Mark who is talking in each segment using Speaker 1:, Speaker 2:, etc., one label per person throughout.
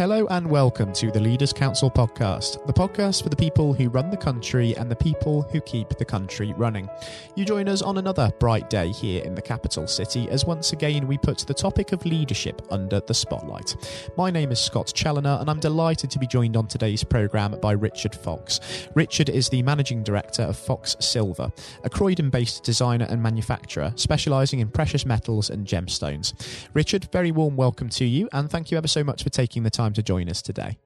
Speaker 1: Hello and welcome to the Leaders Council podcast, the podcast for the people who run the country and the people who keep the country running. You join us on another bright day here in the capital city as once again we put the topic of leadership under the spotlight. My name is Scott Challoner and I'm delighted to be joined on today's programme by Richard Fox. Richard is the managing director of Fox Silver, a Croydon based designer and manufacturer specialising in precious metals and gemstones. Richard, very warm welcome to you and thank you ever so much for taking the time time to join us today.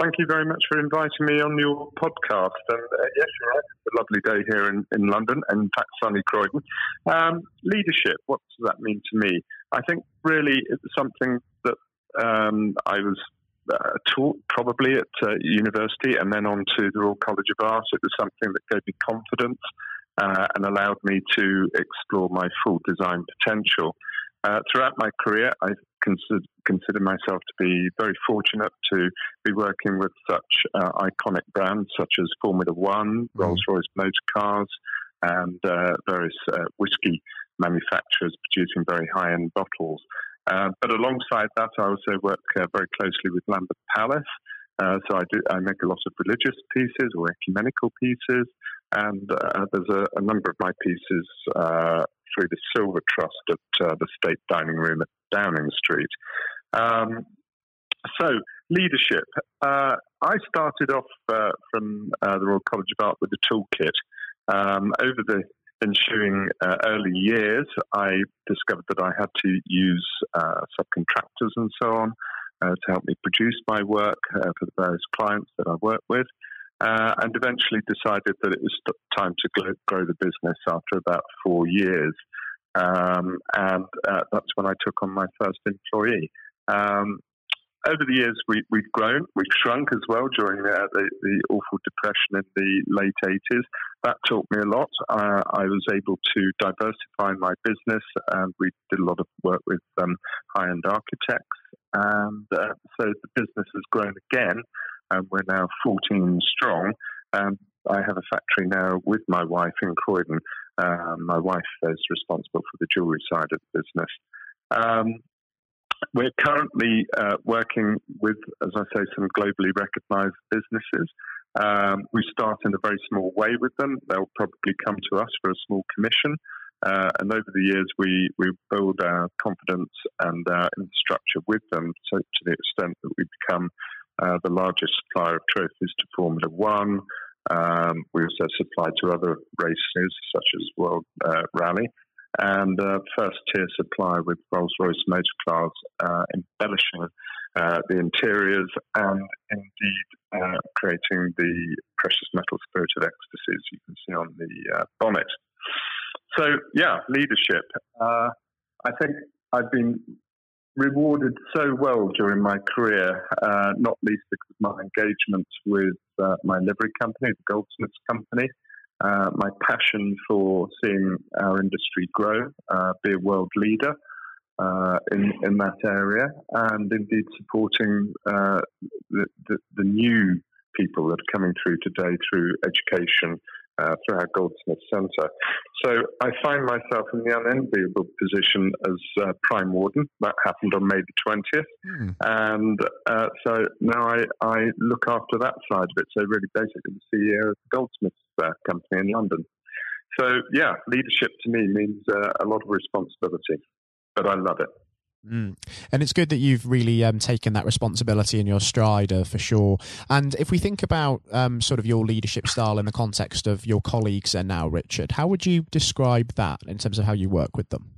Speaker 2: Thank you very much for inviting me on your podcast. And uh, yes, you're right. It's a lovely day here in, in London, and in fact, sunny Croydon. Um, leadership, what does that mean to me? I think really it's something that um, I was uh, taught probably at uh, university and then on to the Royal College of Art. It was something that gave me confidence uh, and allowed me to explore my full design potential. Uh, throughout my career, I consider, consider, myself to be very fortunate to be working with such uh, iconic brands such as Formula One, mm. Rolls Royce Motor Cars, and uh, various uh, whiskey manufacturers producing very high end bottles. Uh, but alongside that, I also work uh, very closely with Lambeth Palace. so I do I make a lot of religious pieces or ecumenical pieces, and there's a, a, number of my pieces through the Silver Trust at uh, the State Dining Room at Downing Street. Um, so, leadership. Uh, I started off uh, from uh, the Royal College of Art with a toolkit. Um, over the ensuing uh, early years, I discovered that I had to use uh, subcontractors and so on to help me produce my work for the various clients that I work with uh, and eventually decided that it was time to grow the business after about four years. Um, and uh, that's when I took on my first employee. Um, over the years, we, have grown, we've shrunk as well during the, the, the, awful depression in the late 80s. That taught me a lot. Uh, I was able to diversify my business, and we did a lot of work with um, high end architects. And uh, so the business has grown again and we're now 14 strong. Um, I have a factory now with my wife in Croydon. Um, my wife is responsible for the jewellery side of the business. Um, we're currently uh, working with, as I say, some globally recognised businesses. Um, we start in a very small way with them. They'll probably come to us for a small commission. Uh, and over the years, we, we build our confidence and our infrastructure with them so to the extent that we become uh, the largest supplier of trophies to Formula One. Um, we also supply to other races such as World uh, Rally and uh, first tier supply with Rolls Royce Motor Cars, uh, embellishing uh, the interiors and indeed creating the precious metal Spirit of Ecstasies you can see on the bonnet. So, yeah, leadership. I think I've been rewarded so well during my career, uh, not least because of my engagement with uh, my livery company, the Goldsmiths Company, uh, my passion for seeing our industry grow, uh, be a world leader uh, in, in that area, and indeed supporting uh, the, the, the new people that are coming through today through education uh, through our Goldsmith Centre. So I find myself in the unenviable position as uh, Prime Warden. That happened on May the 20th. Mm. And uh, so now I, I look after that side of it. So, really, basically, the CEO of the Goldsmiths uh, Company in London. So, yeah, leadership to me means uh, a lot of responsibility, but I love it.
Speaker 1: Mm. And it's good that you've really um, taken that responsibility in your stride uh, for sure. And if we think about um, sort of your leadership style in the context of your colleagues and now, Richard, how would you describe that in terms of how you work with them?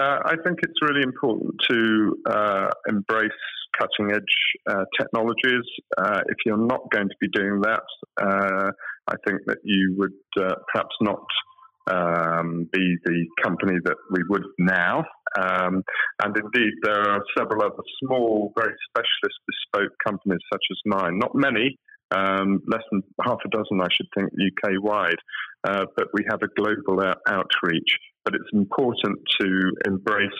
Speaker 2: Uh, I think it's really important to uh, embrace cutting edge uh, technologies. Uh, if you're not going to be doing that, I think that you would perhaps not um, be the company that we would now. Um, and indeed, there are several other small, very specialist bespoke companies such as mine. Not many, um, less than half a dozen, I should think, UK wide. Uh, but we have a global out- outreach. But it's important to embrace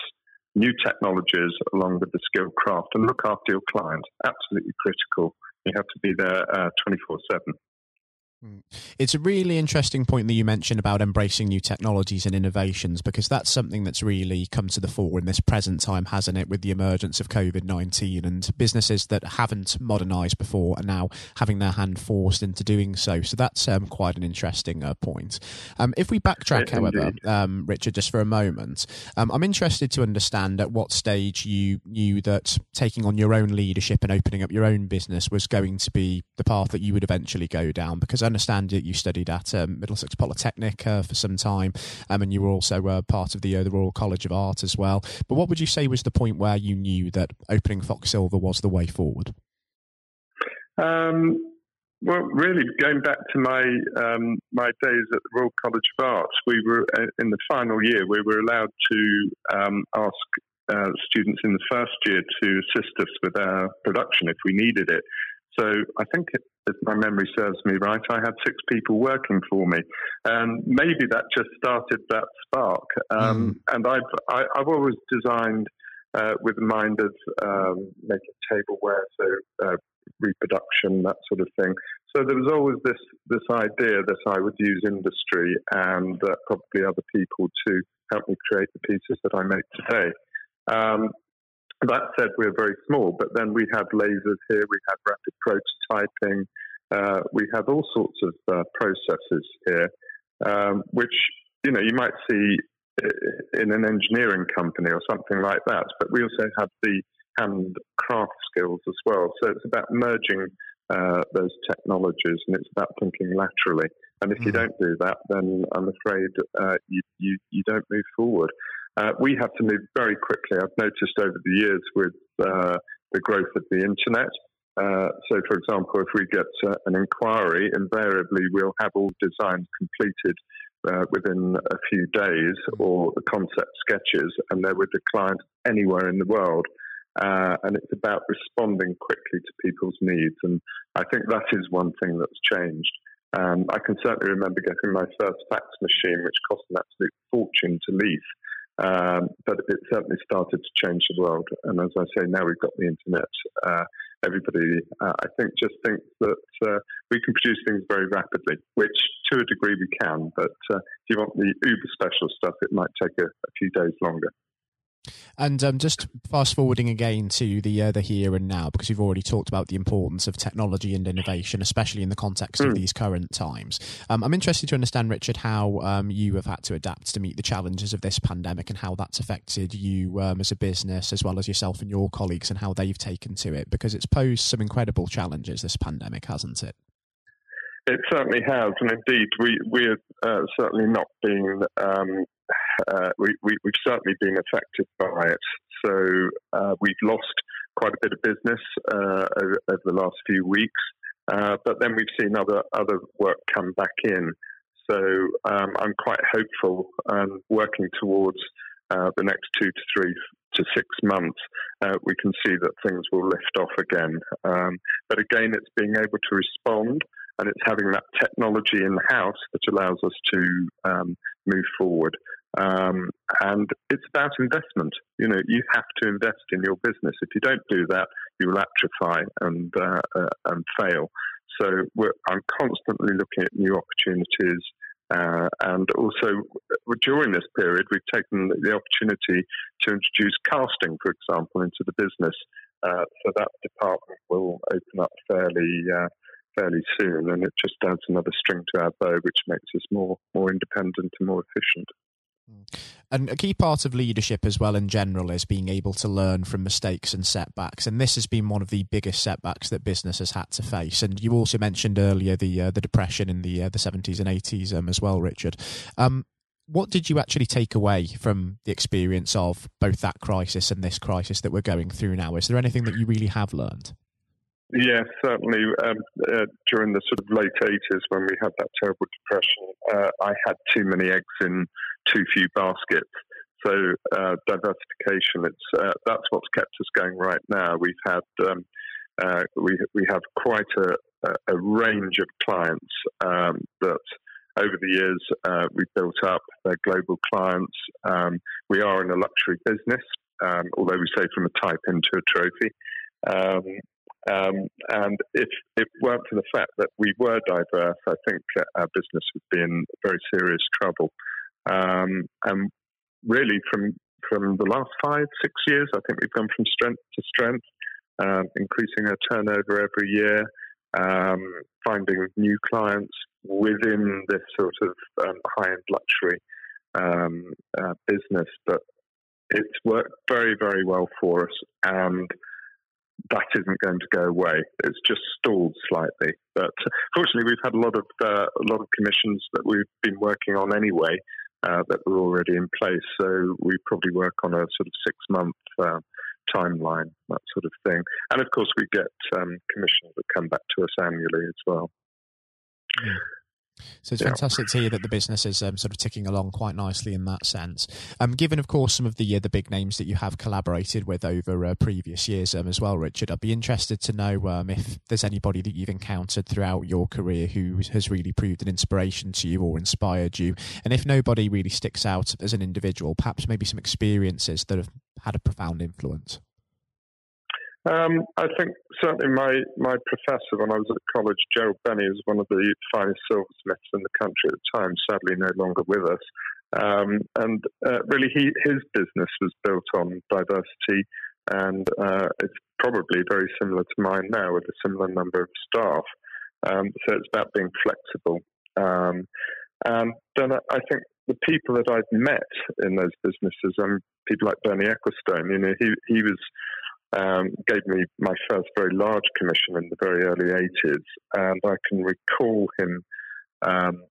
Speaker 2: new technologies along with the skilled craft and look after your client. Absolutely critical. You have to be there uh, 24 7.
Speaker 1: Mm. It's a really interesting point that you mentioned about embracing new technologies and innovations because that's something that's really come to the fore in this present time, hasn't it, with the emergence of COVID 19 and businesses that haven't modernised before are now having their hand forced into doing so. So that's um, quite an interesting uh, point. Um, if we backtrack, however, um, Richard, just for a moment, um, I'm interested to understand at what stage you knew that taking on your own leadership and opening up your own business was going to be the path that you would eventually go down because I understand that you studied at um, Middlesex Polytechnic uh, for some time, um, and you were also uh, part of the uh, the Royal College of Art as well. But what would you say was the point where you knew that opening Fox Silver was the way forward?
Speaker 2: Um, well, really, going back to my um, my days at the Royal College of Arts, we were uh, in the final year. We were allowed to um, ask uh, students in the first year to assist us with our production if we needed it. So I think, if my memory serves me right, I had six people working for me, and maybe that just started that spark. Um, mm. And I've I, have i have always designed uh, with the mind of um, making tableware, so uh, reproduction, that sort of thing. So there was always this this idea that I would use industry and uh, probably other people to help me create the pieces that I make today. Um, that said, we're very small, but then we have lasers here, we have rapid prototyping, uh, we have all sorts of uh, processes here, um, which you know you might see in an engineering company or something like that. But we also have the handcraft skills as well. So it's about merging uh, those technologies, and it's about thinking laterally. And if mm. you don't do that, then I'm afraid uh, you, you you don't move forward. Uh, we have to move very quickly. I've noticed over the years with uh, the growth of the internet. Uh, so, for example, if we get uh, an inquiry, invariably we'll have all designs completed uh, within a few days or the concept sketches, and they're with the client anywhere in the world. Uh, and it's about responding quickly to people's needs. And I think that is one thing that's changed. Um, I can certainly remember getting my first fax machine, which cost an absolute fortune to lease. Um, but it certainly started to change the world. And as I say, now we've got the internet. Uh, everybody, uh, I think, just thinks that uh, we can produce things very rapidly, which to a degree we can. But uh, if you want the uber special stuff, it might take a, a few days longer.
Speaker 1: And um, just fast forwarding again to the uh, the here and now, because you've already talked about the importance of technology and innovation, especially in the context mm. of hmm. these current times. Um, I'm interested to understand, Richard, how um, you have had to adapt to meet the challenges of this pandemic and how that's affected you um, as a business, as well as yourself and your colleagues, and how they've taken to it, because it's posed some incredible challenges. This pandemic, hasn't it?
Speaker 2: It certainly has, and indeed, we we're uh, certainly not being um, uh, we, we, have certainly been affected by it. So uh, we've lost quite a bit of business uh, over, over, the last few weeks, uh, but then we've seen other other work come back in. So um, I'm quite hopeful and working towards uh, the next two to three to six months, uh, we can see that things will lift off again. Um, but again, it's being able to respond and it's having that technology in the house that allows us to um, move forward. Um, and it's about investment. You know, you have to invest in your business. If you don't do that, you will atrophy and uh, uh, and fail. So I'm constantly looking at new opportunities. Uh, and also, during this period, we've taken the opportunity to introduce casting, for example, into the business. Uh, so that department will open up fairly uh, fairly soon, and it just adds another string to our bow, which makes us more more independent and more efficient.
Speaker 1: And a key part of leadership as well in general is being able to learn from mistakes and setbacks. And this has been one of the biggest setbacks that business has had to face. And you also mentioned earlier the uh, the depression in the uh, the 70s and 80s um, as well, Richard. Um, what did you actually take away from the experience of both that crisis and this crisis that we're going through now? Is there anything that you really have learned?
Speaker 2: Yes, certainly. Um, uh, during the sort of late 80s when we had that terrible depression, uh, I had too many eggs in too few baskets. So uh, diversification, it's uh, that's what's kept us going right now. We've had um, uh, we we have quite a, a range of clients um, that over the years uh, we've built up. They're global clients. Um, we are in a luxury business, um, although we say from a type into a trophy. Um, Um, and if it weren't for the fact that we were diverse, I think our business would be in very serious trouble. Um, and really, from from the last five, six years, I think we've gone from strength to strength, um, increasing our turnover every year, um, finding new clients within this sort of um, high-end luxury um, uh, business. But it's worked very, very well for us, and that isn't going to go away. It's just stalled slightly. But fortunately, we've had a lot of uh, a lot of commissions that we've been working on anyway uh, that were already in place. So we probably work on a sort of six month uh, timeline, that sort of thing. And of course, we get um, commissions that come back to us annually as well.
Speaker 1: So it's yeah. fantastic to hear that the business is um, sort of ticking along quite nicely in that sense. Um, given, of course, some of the uh, the big names that you have collaborated with over uh, previous years um, as well, Richard, I'd be interested to know um, if there's anybody that you've encountered throughout your career who has really proved an inspiration to you or inspired you, and if nobody really sticks out as an individual, perhaps maybe some experiences that have had a profound influence.
Speaker 2: Um, I think certainly my, my professor when I was at college, Gerald Benney, is one of the finest silversmiths in the country at the time, sadly no longer with us. Um, and uh, really, he, his business was built on diversity, and uh, it's probably very similar to mine now with a similar number of staff. Um, so it's about being flexible. Um, and then I think the people that I've met in those businesses, um, people like Bernie Ecclestone, you know, he, he was um, gave me my first very large commission in the very early 80s. And I can recall him um,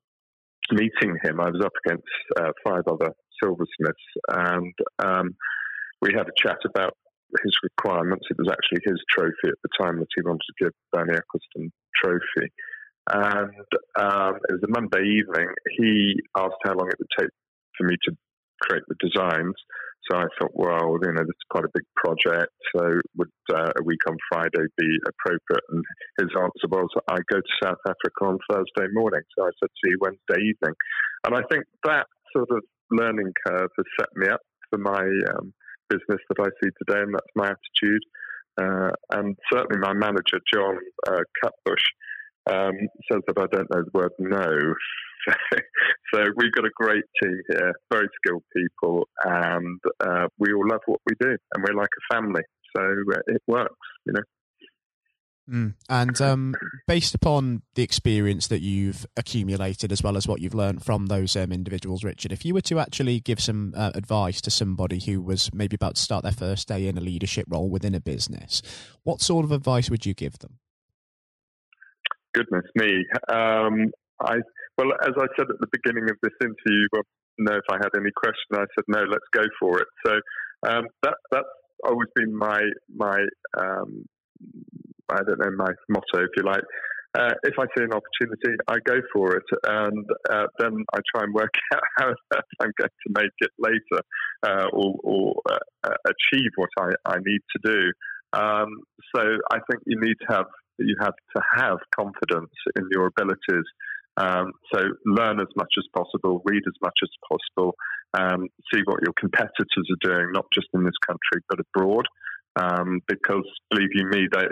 Speaker 2: meeting him. I was up against uh, five other silversmiths, and um, we had a chat about his requirements. It was actually his trophy at the time that he wanted to give Bernie Ecclestone trophy. And um, it was a Monday evening. He asked how long it would take for me to create the designs. So I thought, well, you know, this is quite a big project. So would uh, a week on Friday be appropriate? And his answer was, I go to South Africa on Thursday morning. So I said, see you Wednesday evening. And I think that sort of learning curve has set me up for my um, business that I see today, and that's my attitude. Uh, and certainly my manager, John uh, Cutbush, um, says that I don't know the word no so we've got a great team here, very skilled people, and uh, we all love what we do, and we're like a family. So uh, it works, you know.
Speaker 1: Mm. And um, based upon the experience that you've accumulated, as well as what you've learned from those um, individuals, Richard, if you were to actually give some uh, advice to somebody who was maybe about to start their first day in a leadership role within a business, what sort of advice would you give them?
Speaker 2: Goodness me, um, I well, as I said at the beginning of this interview, you know if I had any question. I said no, let's go for it. So um, that that's always been my my um, I don't know my motto, if you like. Uh, if I see an opportunity, I go for it, and uh, then I try and work out how I'm going to make it later uh, or, or uh, achieve what I, I need to do. Um, so I think you need to have you have to have confidence in your abilities um, so learn as much as possible, read as much as possible, um, see what your competitors are doing, not just in this country but abroad. Um, because believe you me, that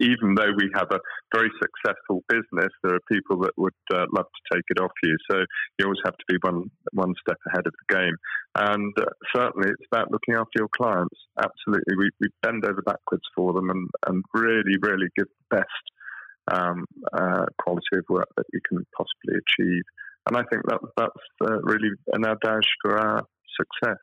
Speaker 2: even though we have a very successful business, there are people that would uh, love to take it off you. So you always have to be one one step ahead of the game. And uh, certainly, it's about looking after your clients. Absolutely, we, we bend over backwards for them and, and really, really give the best um, uh, quality of work that you can possibly achieve. And I think that that's uh, really an adage for our success.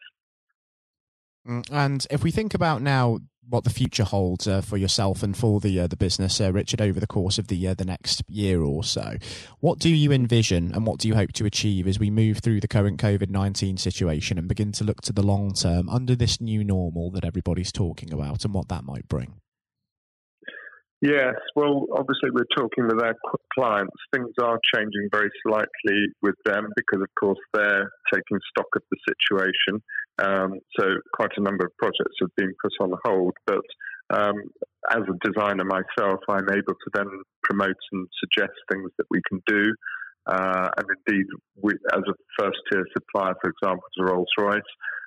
Speaker 1: Mm, and if we think about now what the future holds uh, for yourself and for the uh, the business, uh, Richard, over the course of the uh, the next year or so, what do you envision and what do you hope to achieve as we move through the current COVID nineteen situation and begin to look to the long term under this new normal that everybody's talking about and what that might bring?
Speaker 2: Yes, well, obviously, we're talking with our clients. Things are changing very slightly with them because, of course, they're taking stock of the situation. Um, so, quite a number of projects have been put on hold. But um, as a designer myself, I'm able to then promote and suggest things that we can do. Uh, and indeed, we, as a first tier supplier, for example, to Rolls Royce,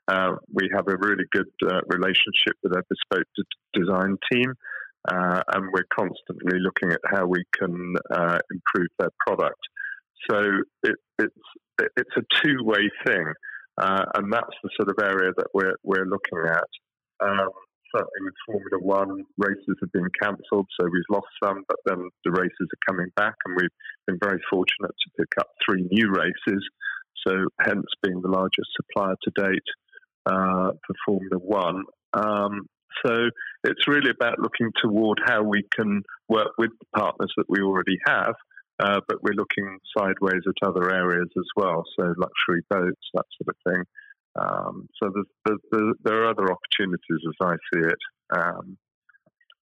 Speaker 2: uh, we have a really good uh, relationship with our bespoke d- design team. Uh, and we're constantly looking at how we can uh, improve their product. So it, it's it's a two way thing, uh, and that's the sort of area that we're we're looking at. Um, certainly with Formula One, races have been cancelled, so we've lost some, but then the races are coming back, and we've been very fortunate to pick up three new races. So, hence being the largest supplier to date uh, for Formula One. Um, so, it's really about looking toward how we can work with the partners that we already have. Uh, but we're looking sideways at other areas as well, so luxury boats, that sort of thing. Um, so there's, there's, there are other opportunities as I see it. Um,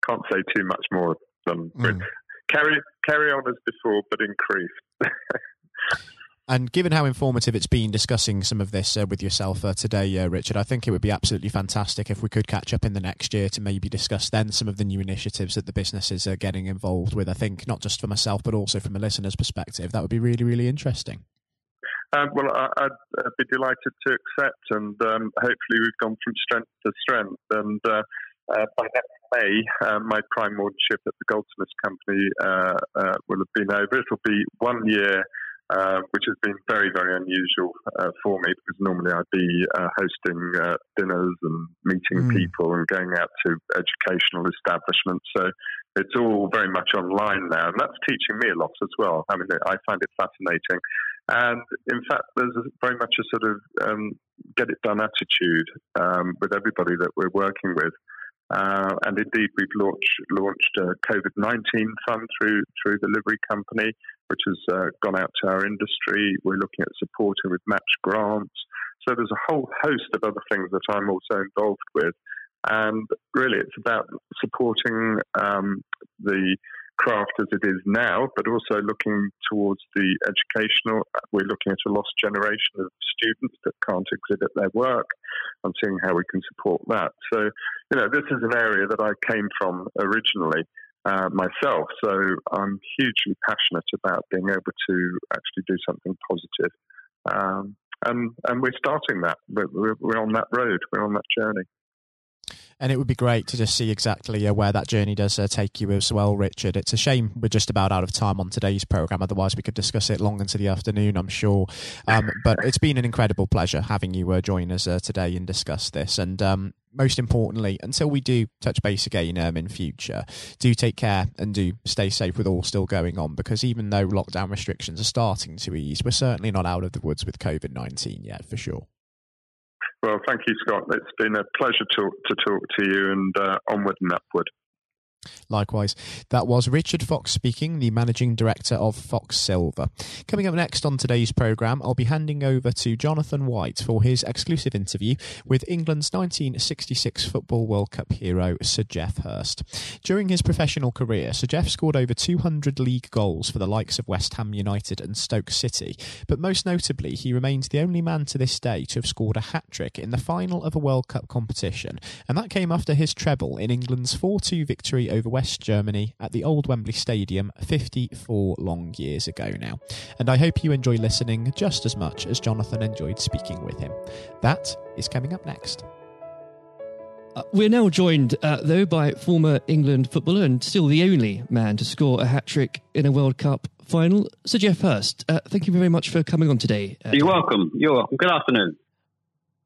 Speaker 2: can't say too much more than mm. carry carry on as before, but increase.
Speaker 1: And given how informative it's been discussing some of this uh, with yourself uh, today, uh, Richard, I think it would be absolutely fantastic if we could catch up in the next year to maybe discuss then some of the new initiatives that the businesses are getting involved with. I think not just for myself, but also from a listener's perspective. That would be really, really interesting.
Speaker 2: Uh, well, I, would be delighted to accept, and um, hopefully we've gone from strength to strength. And uh, uh, by next May, uh, my prime wardenship at the Goldsmiths Company uh, uh, will have been over. It'll be one year. Which has been very, very unusual for me because normally I'd be hosting dinners and meeting mm. people and going out to educational establishments. So it's all very much online now, and that's teaching me a lot as well. I mean, I find it fascinating. And in fact, there's very much a sort of um, get it done attitude um, with everybody that we're working with. Uh, and indeed, we've launched launched a COVID nineteen fund through through the livery company, which has uh, gone out to our industry. We're looking at supporting with match grants. So there's a whole host of other things that I'm also involved with, and really, it's about supporting um, the craft as it is now, but also looking towards the educational. We're looking at a lost generation of students that can't exhibit their work and seeing how we can support that. So, you know, this is an area that I came from originally. Uh, myself, so I'm hugely passionate about being able to actually do something positive, um, and and we're starting that. We're, we're on that road. We're on that journey.
Speaker 1: And it would be great to just see exactly uh, where that journey does uh, take you as well, Richard. It's a shame we're just about out of time on today's program. Otherwise, we could discuss it long into the afternoon, I'm sure. Um, but it's been an incredible pleasure having you uh, join us uh, today and discuss this. And um, most importantly, until we do touch base again um, in future, do take care and do stay safe with all still going on. Because even though lockdown restrictions are starting to ease, we're certainly not out of the woods with COVID 19 yet, for sure.
Speaker 2: Well, thank you, Scott. It's been a pleasure to, to talk to you and uh, onward and upward.
Speaker 1: Likewise, that was Richard Fox speaking, the managing director of Fox Silver. Coming up next on today's programme, I'll be handing over to Jonathan White for his exclusive interview with England's 1966 Football World Cup hero, Sir Geoff Hurst. During his professional career, Sir Geoff scored over 200 league goals for the likes of West Ham United and Stoke City, but most notably, he remains the only man to this day to have scored a hat trick in the final of a World Cup competition, and that came after his treble in England's 4 2 victory over West Germany at the old Wembley Stadium 54 long years ago now. And I hope you enjoy listening just as much as Jonathan enjoyed speaking with him. That is coming up next.
Speaker 3: Uh, we're now joined, uh, though, by former England footballer and still the only man to score a hat trick in a World Cup final, Sir Geoff Hurst. Uh, thank you very much for coming on today.
Speaker 4: Uh, You're welcome. You're welcome. Good afternoon.